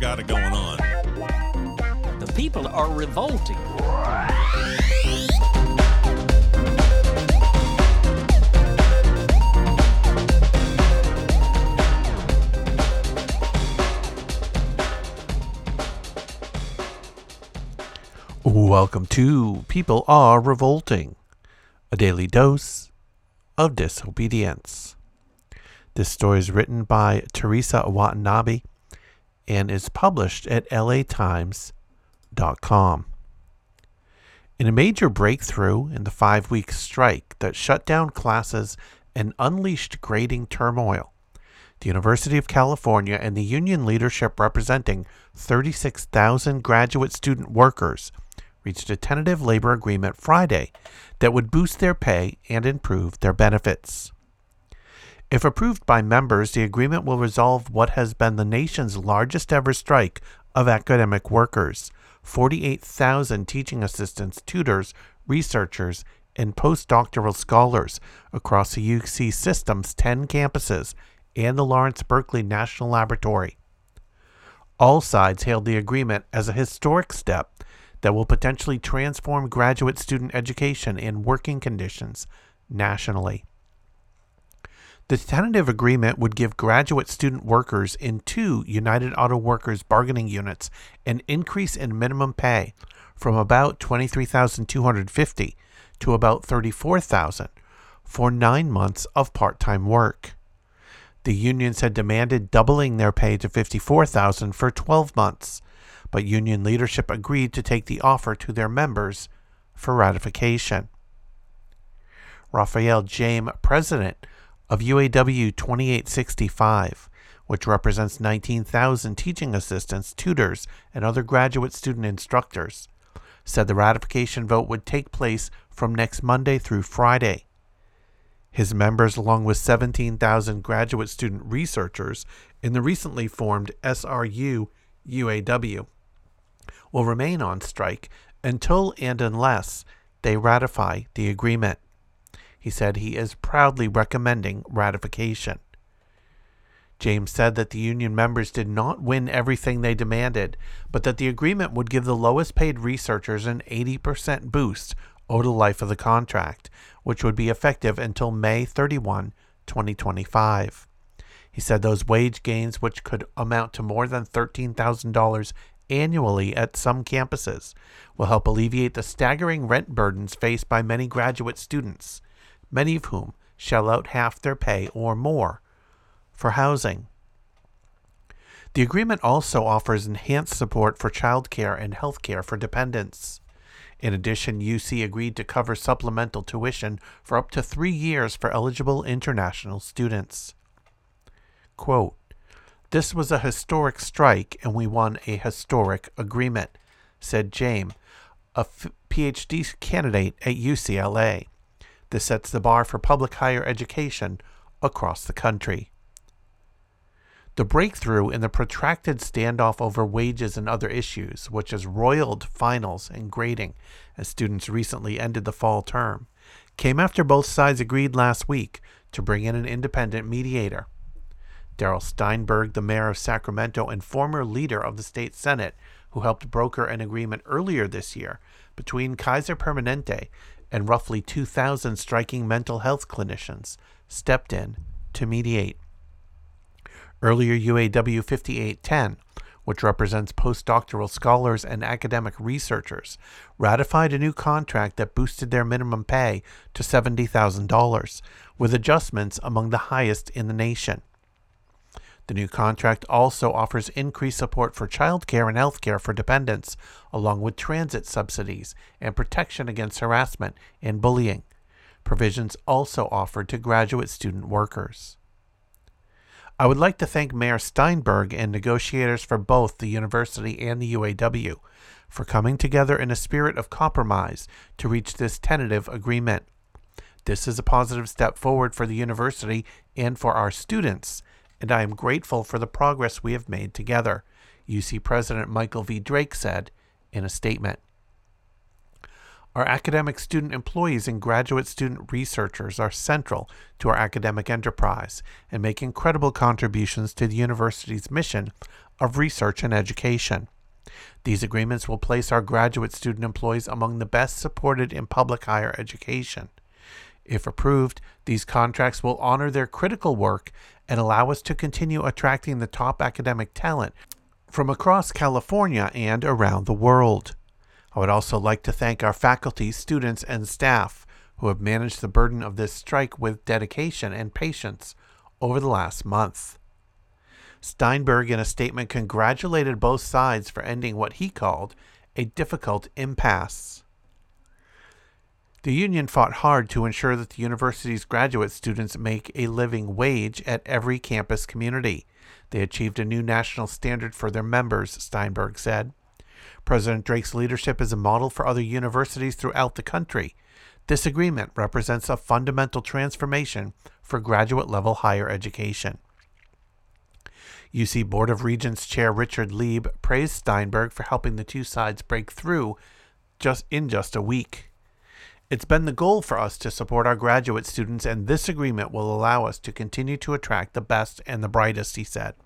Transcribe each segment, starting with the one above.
got it going on. The people are revolting. Welcome to People Are Revolting, a daily dose of disobedience. This story is written by Teresa Watanabe and is published at latimes.com. In a major breakthrough in the five week strike that shut down classes and unleashed grading turmoil, the University of California and the union leadership representing 36,000 graduate student workers reached a tentative labor agreement Friday that would boost their pay and improve their benefits. If approved by members, the agreement will resolve what has been the nation's largest ever strike of academic workers 48,000 teaching assistants, tutors, researchers, and postdoctoral scholars across the UC system's 10 campuses and the Lawrence Berkeley National Laboratory. All sides hailed the agreement as a historic step that will potentially transform graduate student education and working conditions nationally. The tentative agreement would give graduate student workers in two United Auto Workers bargaining units an increase in minimum pay from about 23,250 to about 34,000 for 9 months of part-time work. The unions had demanded doubling their pay to 54,000 for 12 months but union leadership agreed to take the offer to their members for ratification. Rafael James, president of UAW 2865, which represents 19,000 teaching assistants, tutors, and other graduate student instructors, said the ratification vote would take place from next Monday through Friday. His members, along with 17,000 graduate student researchers in the recently formed SRU UAW, will remain on strike until and unless they ratify the agreement. He said he is proudly recommending ratification. James said that the union members did not win everything they demanded, but that the agreement would give the lowest paid researchers an 80% boost over the life of the contract, which would be effective until May 31, 2025. He said those wage gains, which could amount to more than $13,000 annually at some campuses will help alleviate the staggering rent burdens faced by many graduate students, many of whom shell out half their pay or more for housing. The agreement also offers enhanced support for childcare and health care for dependents. In addition, UC agreed to cover supplemental tuition for up to three years for eligible international students. Quote, this was a historic strike, and we won a historic agreement, said James, a PhD candidate at UCLA. This sets the bar for public higher education across the country. The breakthrough in the protracted standoff over wages and other issues, which has roiled finals and grading as students recently ended the fall term, came after both sides agreed last week to bring in an independent mediator. Darrell Steinberg, the mayor of Sacramento and former leader of the state senate, who helped broker an agreement earlier this year between Kaiser Permanente and roughly 2,000 striking mental health clinicians, stepped in to mediate. Earlier, UAW 5810, which represents postdoctoral scholars and academic researchers, ratified a new contract that boosted their minimum pay to $70,000, with adjustments among the highest in the nation. The new contract also offers increased support for childcare and health care for dependents, along with transit subsidies and protection against harassment and bullying. Provisions also offered to graduate student workers. I would like to thank Mayor Steinberg and negotiators for both the university and the UAW for coming together in a spirit of compromise to reach this tentative agreement. This is a positive step forward for the university and for our students and I am grateful for the progress we have made together, UC President Michael V. Drake said in a statement. Our academic student employees and graduate student researchers are central to our academic enterprise and make incredible contributions to the university's mission of research and education. These agreements will place our graduate student employees among the best supported in public higher education. If approved, these contracts will honor their critical work and allow us to continue attracting the top academic talent from across California and around the world. I would also like to thank our faculty, students, and staff who have managed the burden of this strike with dedication and patience over the last month. Steinberg, in a statement, congratulated both sides for ending what he called a difficult impasse. The union fought hard to ensure that the university's graduate students make a living wage at every campus community. They achieved a new national standard for their members, Steinberg said. President Drake's leadership is a model for other universities throughout the country. This agreement represents a fundamental transformation for graduate level higher education. UC Board of Regents Chair Richard Leib praised Steinberg for helping the two sides break through just in just a week. It's been the goal for us to support our graduate students, and this agreement will allow us to continue to attract the best and the brightest, he said.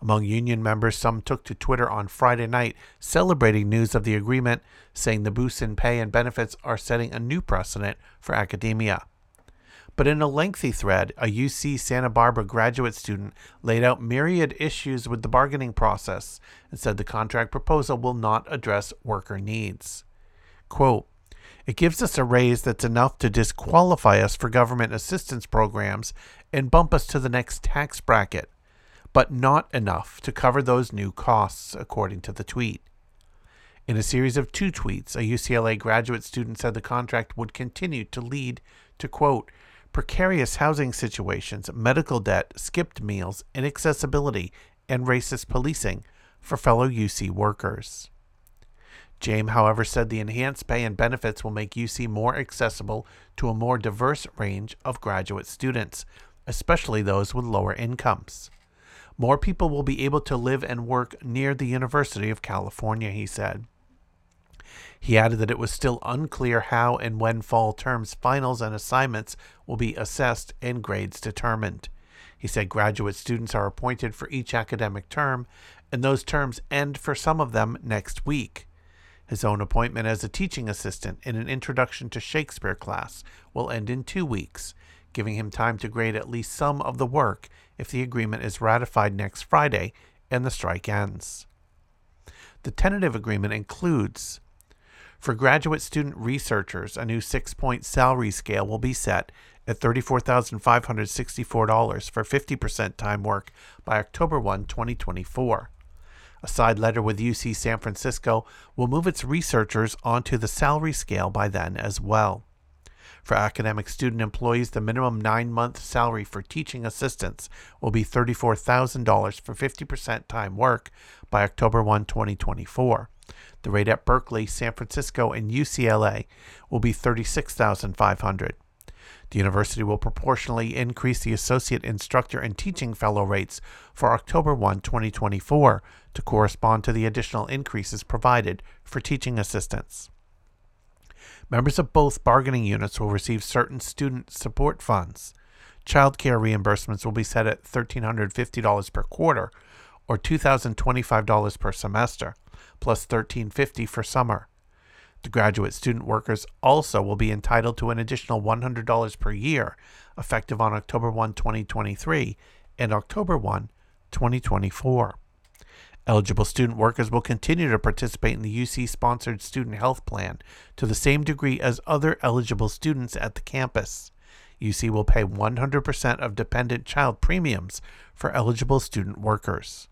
Among union members, some took to Twitter on Friday night celebrating news of the agreement, saying the boosts in pay and benefits are setting a new precedent for academia. But in a lengthy thread, a UC Santa Barbara graduate student laid out myriad issues with the bargaining process and said the contract proposal will not address worker needs. Quote, it gives us a raise that's enough to disqualify us for government assistance programs and bump us to the next tax bracket, but not enough to cover those new costs, according to the tweet. In a series of two tweets, a UCLA graduate student said the contract would continue to lead to, quote, precarious housing situations, medical debt, skipped meals, inaccessibility, and racist policing for fellow UC workers. James, however, said the enhanced pay and benefits will make UC more accessible to a more diverse range of graduate students, especially those with lower incomes. More people will be able to live and work near the University of California, he said. He added that it was still unclear how and when fall terms, finals, and assignments will be assessed and grades determined. He said graduate students are appointed for each academic term, and those terms end for some of them next week. His own appointment as a teaching assistant in an introduction to Shakespeare class will end in two weeks, giving him time to grade at least some of the work if the agreement is ratified next Friday and the strike ends. The tentative agreement includes for graduate student researchers, a new six point salary scale will be set at $34,564 for 50% time work by October 1, 2024. A side letter with UC San Francisco will move its researchers onto the salary scale by then as well. For academic student employees, the minimum nine month salary for teaching assistants will be $34,000 for 50% time work by October 1, 2024. The rate at Berkeley, San Francisco, and UCLA will be 36500 The university will proportionally increase the associate instructor and teaching fellow rates for October 1, 2024 to correspond to the additional increases provided for teaching assistants. Members of both bargaining units will receive certain student support funds. Child care reimbursements will be set at $1,350 per quarter or $2,025 per semester, plus $1,350 for summer. The graduate student workers also will be entitled to an additional $100 per year, effective on October 1, 2023 and October 1, 2024. Eligible student workers will continue to participate in the UC sponsored student health plan to the same degree as other eligible students at the campus. UC will pay 100% of dependent child premiums for eligible student workers.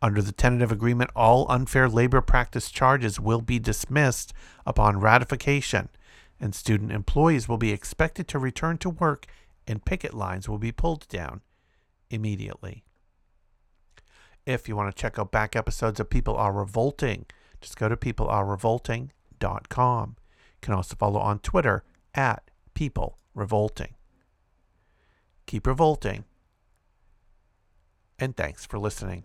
Under the tentative agreement, all unfair labor practice charges will be dismissed upon ratification, and student employees will be expected to return to work and picket lines will be pulled down immediately. If you want to check out back episodes of People Are Revolting, just go to peoplearerevolting.com. You can also follow on Twitter at People Revolting. Keep revolting, and thanks for listening.